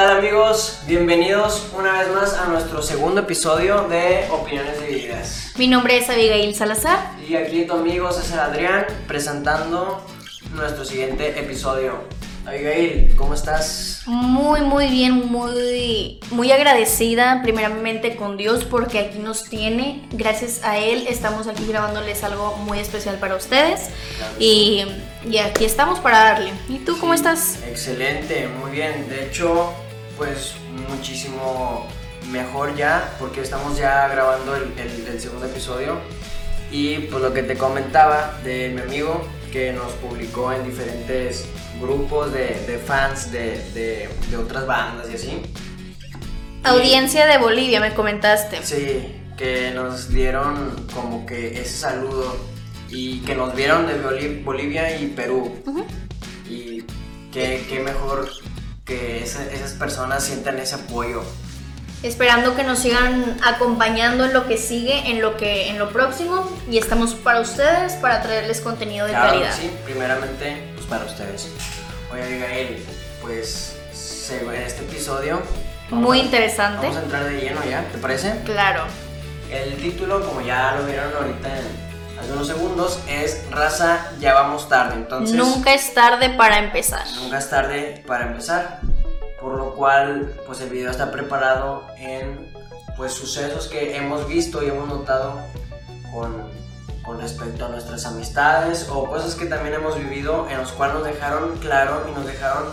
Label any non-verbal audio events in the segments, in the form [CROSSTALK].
tal amigos? Bienvenidos una vez más a nuestro segundo episodio de Opiniones Divididas. Mi nombre es Abigail Salazar. Y aquí tu amigo César Adrián presentando nuestro siguiente episodio. Abigail, ¿cómo estás? Muy, muy bien, muy, muy agradecida primeramente con Dios porque aquí nos tiene. Gracias a Él estamos aquí grabándoles algo muy especial para ustedes. Y, y aquí estamos para darle. ¿Y tú cómo Sí, estás? Excelente, muy bien. De hecho, pues muchísimo mejor ya porque estamos ya grabando el, el- el segundo episodio. Y pues lo que te comentaba de mi amigo que nos publicó en diferentes grupos de, de fans de, de- de otras bandas y así. Audiencia de Bolivia, me comentaste. Sí, que nos dieron como que ese saludo y que nos vieron de Boli- Bolivia y Perú. Y qué, qué mejor que esa- esas personas sientan ese apoyo. Esperando que nos sigan acompañando en lo que sigue, en lo que en lo próximo y estamos para ustedes para traerles contenido de Claro, calidad. sí, primeramente, pues para ustedes. Oye, Abigail, pues se- en este episodio. Muy a- interesante. Vamos a entrar de lleno ya, ¿te parece? Claro. El título, como ya lo vieron ahorita en hace unos segundos, es Raza, ya vamos tarde. Entonces, Nunca es tarde para empezar. nunca es tarde para empezar. Por lo cual, pues el video está preparado en pues sucesos que hemos visto y hemos notado con, con respecto a nuestras amistades o cosas que también hemos vivido en los cuales nos dejaron claro y nos dejaron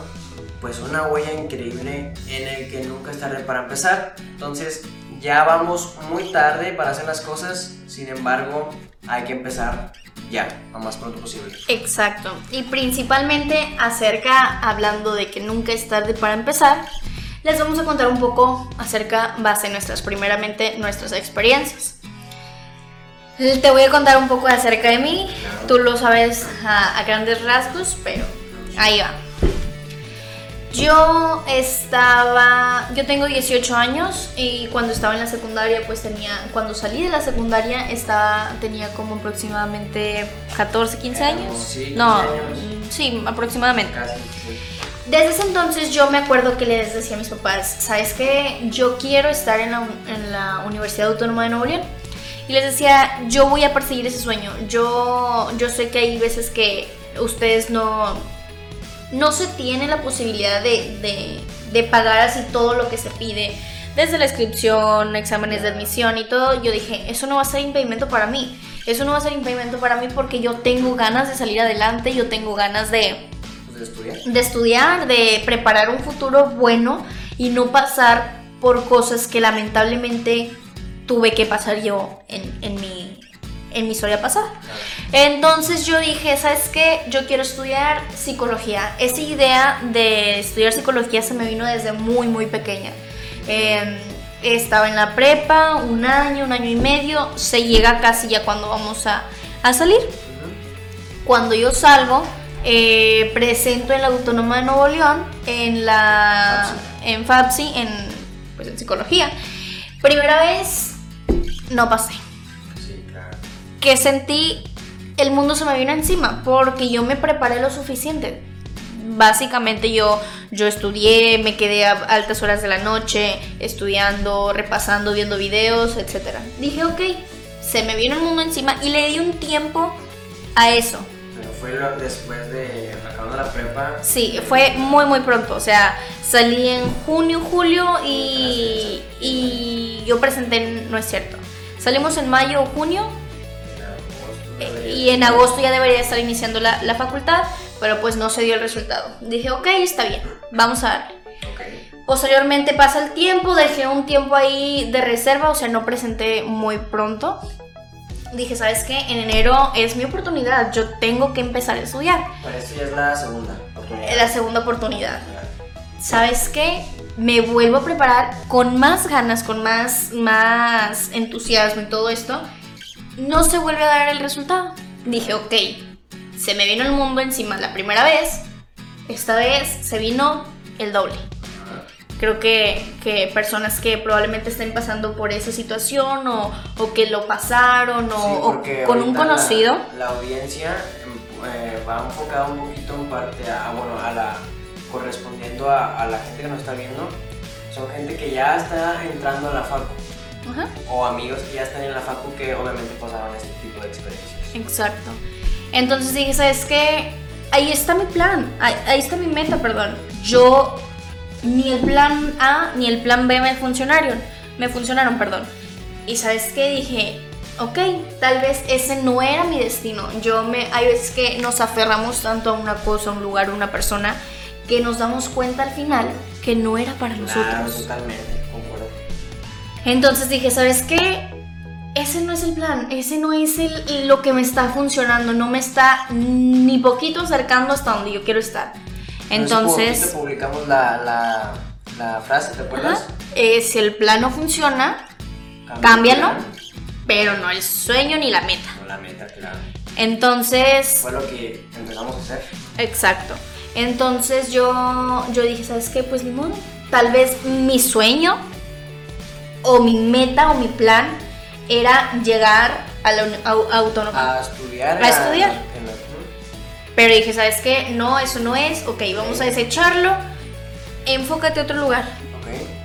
pues una huella increíble en el que nunca es tarde para empezar. Entonces ya vamos muy tarde para hacer las cosas, sin embargo hay que empezar ya, lo más pronto posible. Exacto. Y principalmente acerca, hablando de que nunca es tarde para empezar, les vamos a contar un poco acerca, base en nuestras, primeramente, nuestras experiencias. Te voy a contar un poco acerca de mí. Claro. Tú lo sabes a, a grandes rasgos, pero ahí va. Yo estaba, yo tengo 18 años y cuando estaba en la secundaria, pues tenía, cuando salí de la secundaria estaba, tenía como aproximadamente 14, 15 Como, años. sí, 15 no, años. mm, sí, aproximadamente. Casi, sí. Desde ese entonces yo me acuerdo que les decía a mis papás, ¿sabes qué? Yo quiero estar en la, un- en la Universidad Autónoma de Nuevo León. Y les decía, yo voy a perseguir ese sueño. Yo, yo sé que hay veces que ustedes no, no se tiene la posibilidad de, de- de pagar así todo lo que se pide, desde la inscripción, exámenes de admisión y todo. Yo dije, eso no va a ser impedimento para mí. Eso no va a ser impedimento para mí porque yo tengo ganas de salir adelante, yo tengo ganas de, de estudiar. de estudiar, de preparar un futuro bueno y no pasar por cosas que lamentablemente tuve que pasar yo en, en mi, en mi historia pasada. Entonces yo dije, ¿sabes qué? Yo quiero estudiar psicología. Esa idea de estudiar psicología se me vino desde muy, muy pequeña. Eh, estaba en la prepa, un año, un año y medio, se llega casi ya cuando vamos a, a salir. Cuando yo salgo, eh, presento en la Autónoma de Nuevo León, en la en FAPSI, en, pues, en psicología. Primera vez, no pasé. Que sentí, el mundo se me vino encima, porque yo me preparé lo suficiente. Básicamente yo, yo estudié, me quedé a altas horas de la noche, estudiando, repasando, viendo videos, etc. Dije, ok, se me vino el mundo encima y le di un tiempo a eso. Pero fue después de acabando la prepa. Sí, fue muy muy pronto, o sea, salí en junio, julio y, y yo presenté, no es cierto, salimos en mayo o junio eh, y en agosto ya debería estar iniciando la, la facultad, pero pues no se dio el resultado. Dije, ok, está bien, vamos a darle. Posteriormente pasa el tiempo, dejé un tiempo ahí de reserva, o sea, no presenté muy pronto. Dije, ¿sabes qué? En enero es mi oportunidad, yo tengo que empezar a estudiar. Para esto ya es la segunda oportunidad. La segunda oportunidad. ¿sabes qué? Me vuelvo a preparar con más ganas, con más, más entusiasmo y todo esto. No se vuelve a dar el resultado. Dije, ok, se me vino el mundo encima la primera vez. Esta vez se vino el doble. Creo que, que personas que probablemente estén pasando por esa situación o, o que lo pasaron o, Sí, o porque con un conocido. La, la audiencia eh, va enfocada un poquito en parte a, bueno, a la correspondiendo a, a la gente que nos está viendo, son gente que ya está entrando a la facu. Ajá. O amigos que ya están en la facu que obviamente pasaron este tipo de experiencias. Exacto. Entonces dije, ¿sabes qué? Ahí está mi plan, ahí, ahí está mi meta, perdón. Yo ni el plan A ni el plan B me funcionaron, me funcionaron, perdón. Y ¿sabes qué? Dije, ok, tal vez ese no era mi destino. Yo me hay veces que nos aferramos tanto a una cosa, a un lugar, a una persona que nos damos cuenta al final que no era para Claro, nosotros. totalmente. Entonces dije, ¿sabes qué? Ese no es el plan, ese no es el, lo que me está funcionando, no me está ni poquito acercando hasta donde yo quiero estar. Entonces, publicamos la, la, la frase, ¿te acuerdas? ajá, eh, si el plan no funciona, cámbialo, plan, pero no el sueño ni la meta. No la meta, claro. Entonces, Fue lo que empezamos a hacer. exacto. Entonces yo, yo dije, ¿sabes qué? Pues ni modo. Tal vez mi sueño o mi meta o mi plan era llegar a la autónoma. A estudiar. A estudiar. en la- ujú. Pero dije, ¿sabes qué? No, eso no es. Ok, vamos a desecharlo. Enfócate a otro lugar.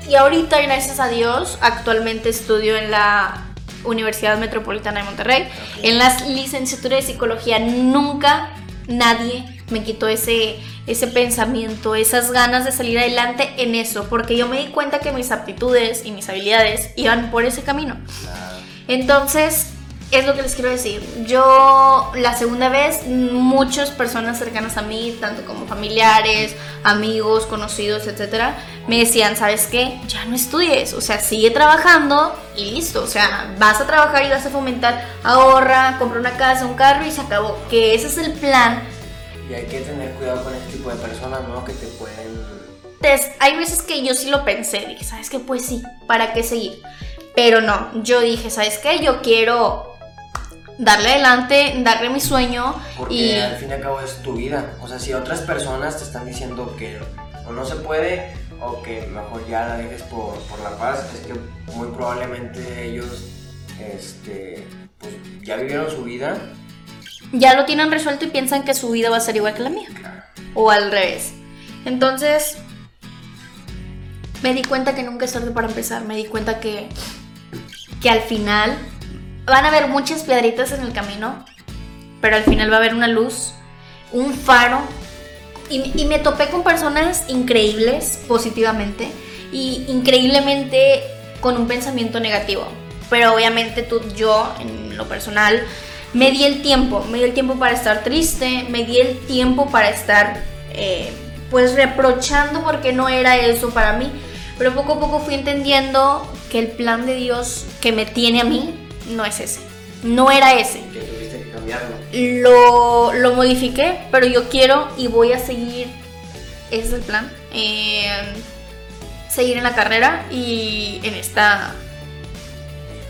Y ahorita, gracias a Dios, actualmente estudio en la Universidad Metropolitana de Monterrey. En la licenciatura de psicología nunca nadie me quitó ese, ese pensamiento, esas ganas de salir adelante en eso, porque yo me di cuenta que mis aptitudes y mis habilidades iban por ese camino. Entonces, es lo que les quiero decir. Yo, la segunda vez, muchas personas cercanas a mí, tanto como familiares, amigos, conocidos, etcétera, me decían, ¿sabes qué? Ya no estudies, o sea, sigue trabajando y listo. O sea, vas a trabajar y vas a fomentar, ahorra, compra una casa, un carro y se acabó. Que ese es el plan. Y hay que tener cuidado con este tipo de personas, ¿no? Que te pueden. Entonces, hay veces que yo sí lo pensé, dije, ¿sabes qué? Pues sí, ¿para qué seguir? Pero no, yo dije, ¿sabes qué? Yo quiero darle adelante, darle mi sueño Porque y al fin y al cabo es tu vida. O sea, si otras personas te están diciendo que o no se puede o que mejor ya la dejes por, por la paz, es que muy probablemente ellos este, pues, ya vivieron su vida. Ya lo tienen resuelto y piensan que su vida va a ser igual que la mía. O al revés. Entonces, me di cuenta que nunca es tarde para empezar. Me di cuenta que, que al final van a haber muchas piedritas en el camino, pero al final va a haber una luz, un faro. Y, y me topé con personas increíbles positivamente y increíblemente con un pensamiento negativo. Pero obviamente tú, yo, en lo personal, me di el tiempo, me di el tiempo para estar triste, me di el tiempo para estar eh, pues reprochando porque no era eso para mí. Pero poco a poco fui entendiendo que el plan de Dios que me tiene a mí no es ese. No era ese. Que tuviste que cambiarlo. Lo, lo modifiqué, pero yo quiero y voy a seguir. Ese es el plan. eh, seguir en la carrera y en esta.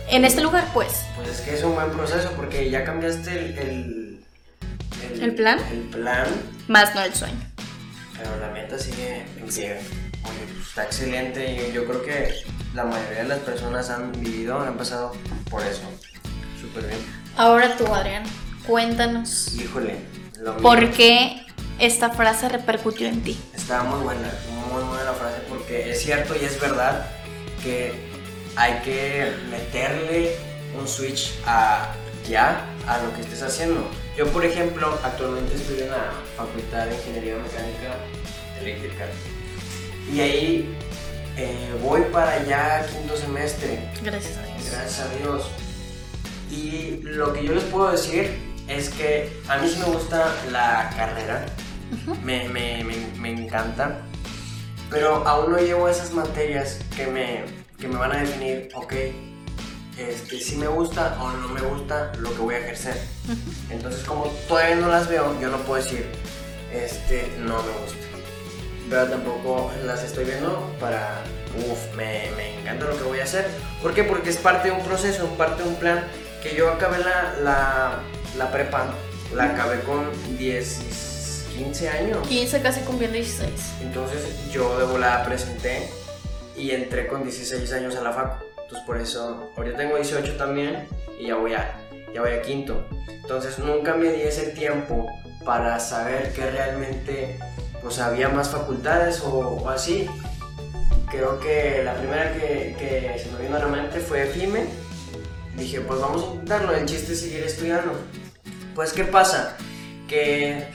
En este lugar, pues. Pues es que es un buen proceso porque ya cambiaste el. ¿El, ¿El plan? El plan, Más no el sueño. pero la meta sigue en pie. Pues, está excelente y yo creo que la mayoría de las personas han vivido, han pasado por eso. Súper bien. Ahora tú, Adrián, cuéntanos. Híjole, lo mío. ¿Por qué esta frase repercutió en ti? Está muy buena, muy buena la frase porque es cierto y es verdad que hay que meterle un switch a ya a lo que estés haciendo. Yo, por ejemplo, actualmente estoy en la Facultad de Ingeniería Mecánica Eléctrica y ahí eh, voy para ya quinto semestre. Gracias a Dios. Gracias a Dios. Y lo que yo les puedo decir es que a mí sí me gusta la carrera, me, me- me- me encanta, pero aún no llevo esas materias que me, que me van a definir, ok, este, si me gusta o no me gusta lo que voy a ejercer. Entonces como todavía no las veo, yo no puedo decir, este, no me gusta. Pero tampoco las estoy viendo para, uff, me, me encanta lo que voy a hacer. ¿Por qué? Porque es parte de un proceso, parte de un plan que yo acabé la, la, la prepa, la acabé con 10, 15 años. 15 casi cumpliendo 16. Entonces yo de volada presenté y entré con 16 años a la facu. Entonces por eso, ahorita tengo 18 también y ya voy a, ya voy a quinto. Entonces nunca me di ese tiempo para saber qué realmente pues había más facultades o, o así. Creo que la primera que, que se me vino a la mente fue FIME. Dije, pues vamos a intentarlo, el chiste es seguir estudiando. Pues, ¿qué pasa? Que,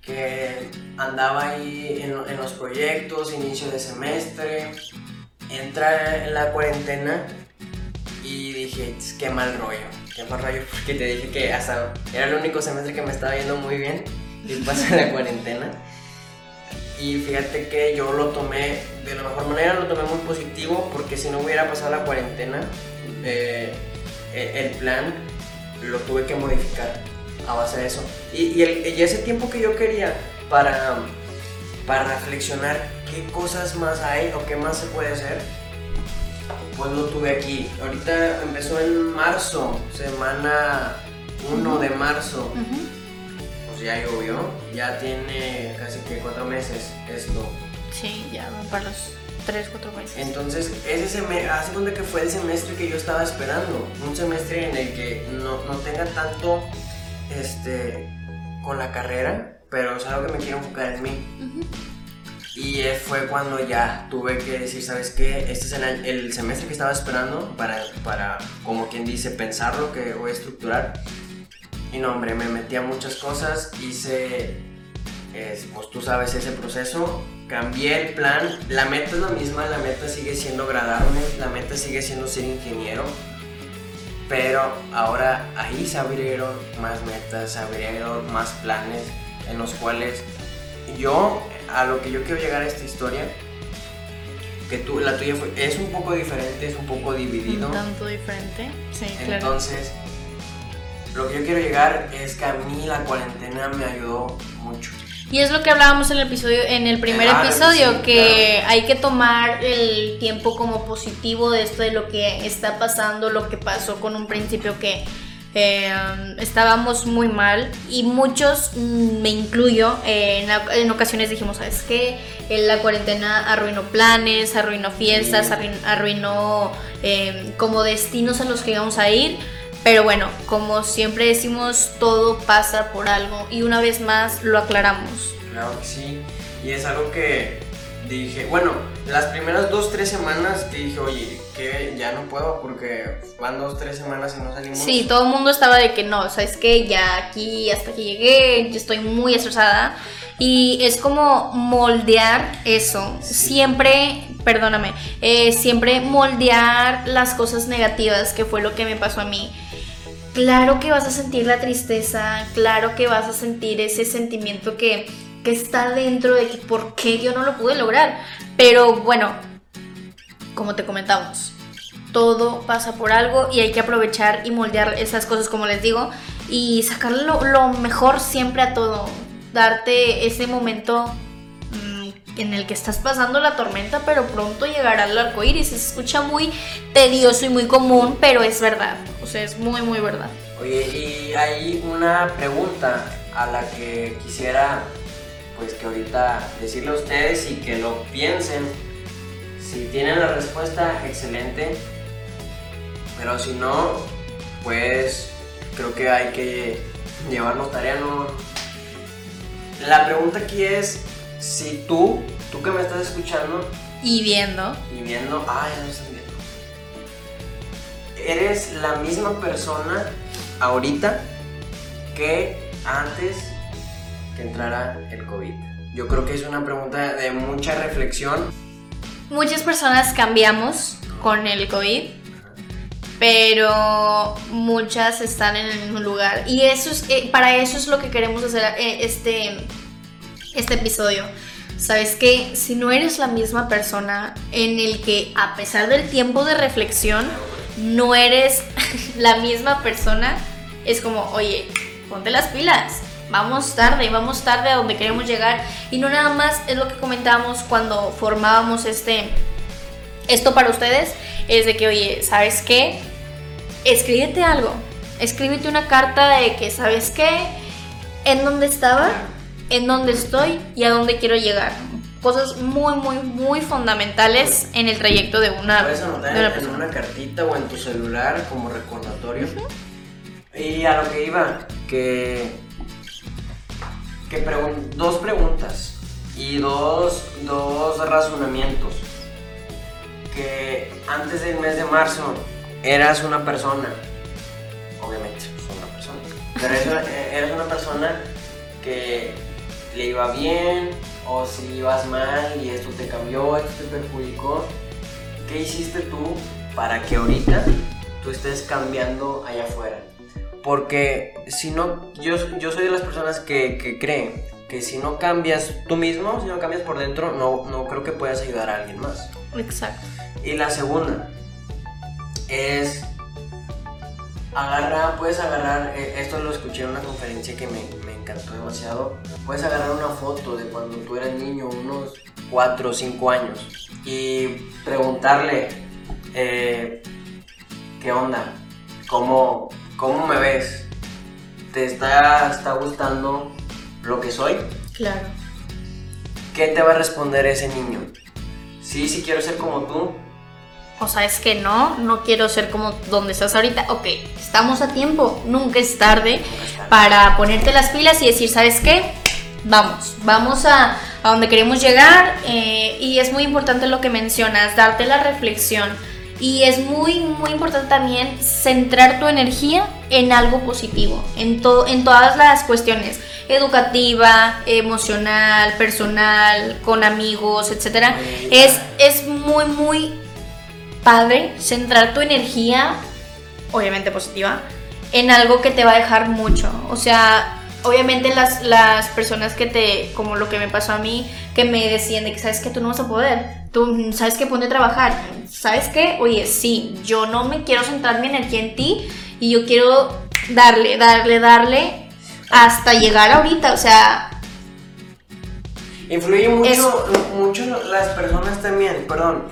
que andaba ahí en, en los proyectos, inicio de semestre, entra en la cuarentena y dije, qué mal rollo, qué mal rollo, [LAUGHS] porque te dije que hasta era el único semestre que me estaba yendo muy bien y [LAUGHS] pasa la cuarentena. Y fíjate que yo lo tomé de la mejor manera, lo tomé muy positivo, porque si no hubiera pasado la cuarentena, eh, e- el plan lo tuve que modificar a base de eso. Y, y ese tiempo que yo quería para, para reflexionar qué cosas más hay o qué más se puede hacer, pues lo tuve aquí. Ahorita empezó en marzo, semana 1 de marzo. Pues ya llovió, ya tiene casi que cuatro meses esto. Sí, ya van para los 3, 4 meses. Entonces, ese semestre, hace cuenta que fue el semestre que yo estaba esperando. Un semestre en el que no, no tenga tanto este, con la carrera, pero es algo que me quiero enfocar en mí. Ujú. Y eh, fue cuando ya tuve que decir, ¿sabes qué? Este es el, año- el semestre que estaba esperando para, para, como quien dice, pensar lo que voy a estructurar. Y no, hombre, me metí a muchas cosas, hice, es, pues tú sabes, ese proceso, cambié el plan, la meta es la misma, la meta sigue siendo gradarme, la meta sigue siendo ser ingeniero, pero ahora ahí se abrieron más metas, se abrieron más planes en los cuales yo, a lo que yo quiero llegar a esta historia, que tú, la tuya fue, es un poco diferente, es un poco dividido. Un tanto diferente. Sí, claro. Entonces, lo que yo quiero llegar es que a mí la cuarentena me ayudó mucho. Y es lo que hablábamos en el episodio, en el primer Ah, episodio, sí, que hay que tomar el tiempo como positivo de esto de lo que está pasando, lo que pasó con un principio que eh, estábamos muy mal y muchos, mm, me incluyo, eh, en, en ocasiones dijimos, ¿sabes qué? Eh, La cuarentena arruinó planes, arruinó fiestas, arruinó eh, como destinos a los que íbamos a ir. Pero bueno, como siempre decimos, todo pasa por algo y una vez más lo aclaramos. Claro que sí. Y es algo que dije, bueno, las primeras dos, tres semanas que dije, oye, que ya no puedo porque van dos, tres semanas y no salimos. Sí, todo el mundo estaba de que no, sabes que ya aquí, hasta aquí llegué, yo estoy muy estresada. Y es como moldear eso. Sí. Siempre, perdóname, eh, siempre moldear las cosas negativas, que fue lo que me pasó a mí. Claro que vas a sentir la tristeza, claro que vas a sentir ese sentimiento que, que está dentro de que por qué yo no lo pude lograr. Pero bueno, como te comentamos, todo pasa por algo y hay que aprovechar y moldear esas cosas, como les digo, y sacarle lo, mejor siempre a todo. Darte ese momento mm, en el que estás pasando la tormenta, pero pronto llegará el arco iris. Se escucha muy tedioso y muy común, pero es verdad. O sea, es muy, muy verdad. Oye, y hay una pregunta a la que quisiera, pues que ahorita decirle a ustedes y que lo piensen. Si tienen la respuesta, excelente. Pero si no, pues creo que hay que llevarnos tarea. ¿no? La pregunta aquí es, si tú, tú que me estás escuchando Y viendo. y viendo, ah, ya no están viendo. Eres la misma persona ahorita que antes entrara el COVID. Yo creo que es una pregunta de mucha reflexión. Muchas personas cambiamos con el COVID, pero muchas están en el mismo lugar. Y eso es, eh, para eso es lo que queremos hacer eh, este, este episodio. Sabes que si no eres la misma persona en el que a pesar del tiempo de reflexión no eres [LAUGHS] la misma persona, es como, oye, ponte las pilas. Vamos tarde, vamos tarde a donde queremos llegar. Y no nada más es lo que comentábamos cuando formábamos este, esto para ustedes. Es de que, oye, ¿sabes qué? Escríbete algo. Escríbete una carta de que, ¿sabes qué? En dónde estaba, en dónde estoy y a dónde quiero llegar. Cosas muy, muy, muy fundamentales en el trayecto de una, Puedes anotar de una en una cartita o en tu celular como recordatorio. Y a lo que iba, que, que pregun- dos preguntas. y dos, dos razonamientos. Que antes del mes de marzo eras una persona, obviamente una persona, pero [LAUGHS] eras una persona que le iba bien o si ibas mal y esto te cambió, esto te perjudicó. ¿Qué hiciste tú para que ahorita tú estés cambiando allá afuera? Porque si no, yo, yo soy de las personas que, que creen que si no cambias tú mismo, si no cambias por dentro, no, no creo que puedas ayudar a alguien más. Exacto. Y la segunda es agarra, puedes agarrar, eh, esto lo escuché en una conferencia que me, me, encantó demasiado, puedes agarrar una foto de cuando tú eras niño, unos 4 o 5 años, y preguntarle, eh, ¿qué onda? ¿Cómo, ¿Cómo me ves? ¿Te está, está gustando lo que soy? Claro. ¿Qué te va a responder ese niño? Sí, sí quiero ser como tú. O sea, es que no, no quiero ser como donde estás ahorita. Ok, estamos a tiempo, nunca es tarde para ponerte las pilas y decir, ¿sabes qué? Vamos, vamos a, a donde queremos llegar. Eh, y es muy importante lo que mencionas, darte la reflexión. Y es muy, muy importante también centrar tu energía en algo positivo, en, en todas las cuestiones educativa, emocional, personal, con amigos, etc. Es, es muy, muy padre centrar tu energía, obviamente positiva, en algo que te va a dejar mucho. O sea, obviamente las, las personas que te, como lo que me pasó a mí, que me decían de que sabes que tú no vas a poder, tú sabes que pone a trabajar, sabes qué, oye, sí, yo no me quiero centrar mi energía en ti y yo quiero darle, darle, darle hasta llegar ahorita, o sea... Influye mucho, mucho las personas también, perdón,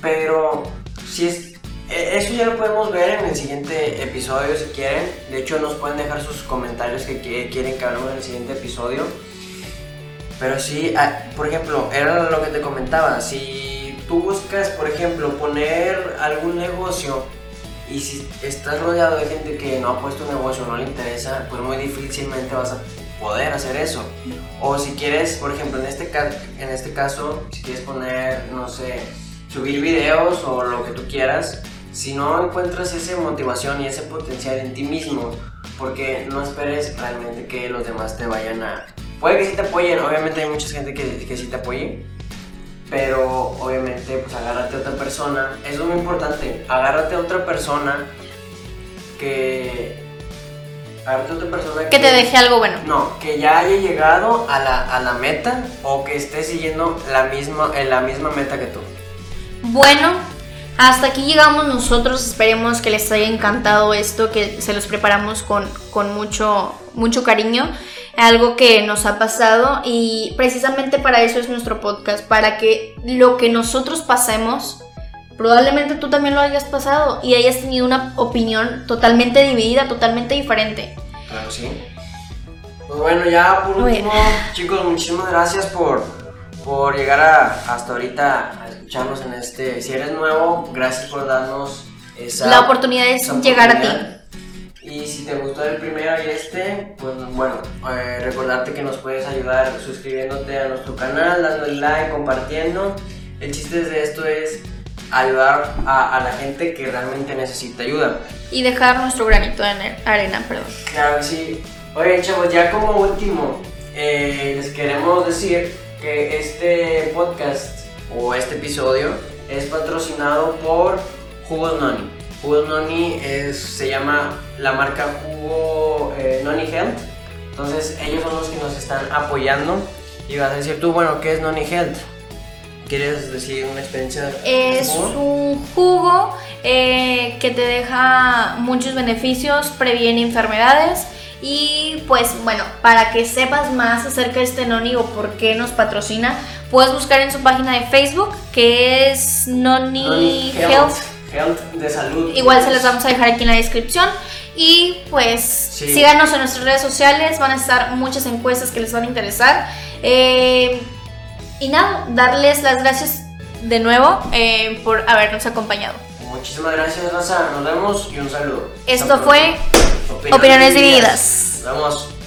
pero si es e, eso ya lo podemos ver en el siguiente episodio si quieren. De hecho, nos pueden dejar sus comentarios que quieren que hablemos en el siguiente episodio. Pero sí, ah, por ejemplo, era lo que te comentaba. Si tú buscas, por ejemplo, poner algún negocio y si estás rodeado de gente que no ha puesto un negocio, no le interesa, pues muy difícilmente vas a poder hacer eso. O si quieres, por ejemplo, en este, en este caso, si quieres poner, no sé, subir videos o lo que tú quieras, si no encuentras esa motivación y ese potencial en ti mismo, porque no esperes realmente que los demás te vayan a... Puede que sí te apoyen, obviamente hay mucha gente que, que sí te apoye, pero obviamente pues agárrate a otra persona, eso es muy importante, agárrate a otra persona que... Agárrate a otra persona que, que te deje algo bueno. No, que ya haya llegado a la, a la meta o que esté siguiendo la misma, en la misma meta que tú. Bueno, hasta aquí llegamos nosotros, esperemos que les haya encantado esto, que se los preparamos con, con mucho, mucho cariño, algo que nos ha pasado y precisamente para eso es nuestro podcast, para que lo que nosotros pasemos, probablemente tú también lo hayas pasado y hayas tenido una opinión totalmente dividida, totalmente diferente. Claro, sí. Pues bueno, ya por último, chicos, muchísimas gracias por, por llegar a, hasta ahorita escucharnos en este. Si eres nuevo, gracias por darnos esa. La oportunidad de llegar a ti. Y si te gustó el primero y este, pues bueno, eh, recordarte que nos puedes ayudar suscribiéndote a nuestro canal, dándole like, compartiendo. El chiste de esto es ayudar a, a, la gente que realmente necesita ayuda. Y dejar nuestro granito de arena, perdón. Claro que sí. Oye, chavos, ya como último, eh, les queremos decir que este podcast o este episodio es patrocinado por Jugos Noni. Jugos Noni es, se llama la marca Jugo eh, Noni Health. Entonces ellos son los que nos están apoyando. Y vas a decir tú, bueno, ¿qué es Noni Health? ¿Quieres decir una experiencia? Es un jugo eh, que te deja muchos beneficios, previene enfermedades y pues bueno, para que sepas más acerca de este Noni o por qué nos patrocina, puedes buscar en su página de Facebook que es Noni, Noni Health. Health. de salud. Igual se las vamos a dejar aquí en la descripción. Y pues sí. síganos en nuestras redes sociales, van a estar muchas encuestas que les van a interesar. Eh, y nada, darles las gracias de nuevo eh, por habernos acompañado. Muchísimas gracias, Raza. Nos vemos y un saludo. Esto fue Opiniones, Opiniones divididas. Vamos.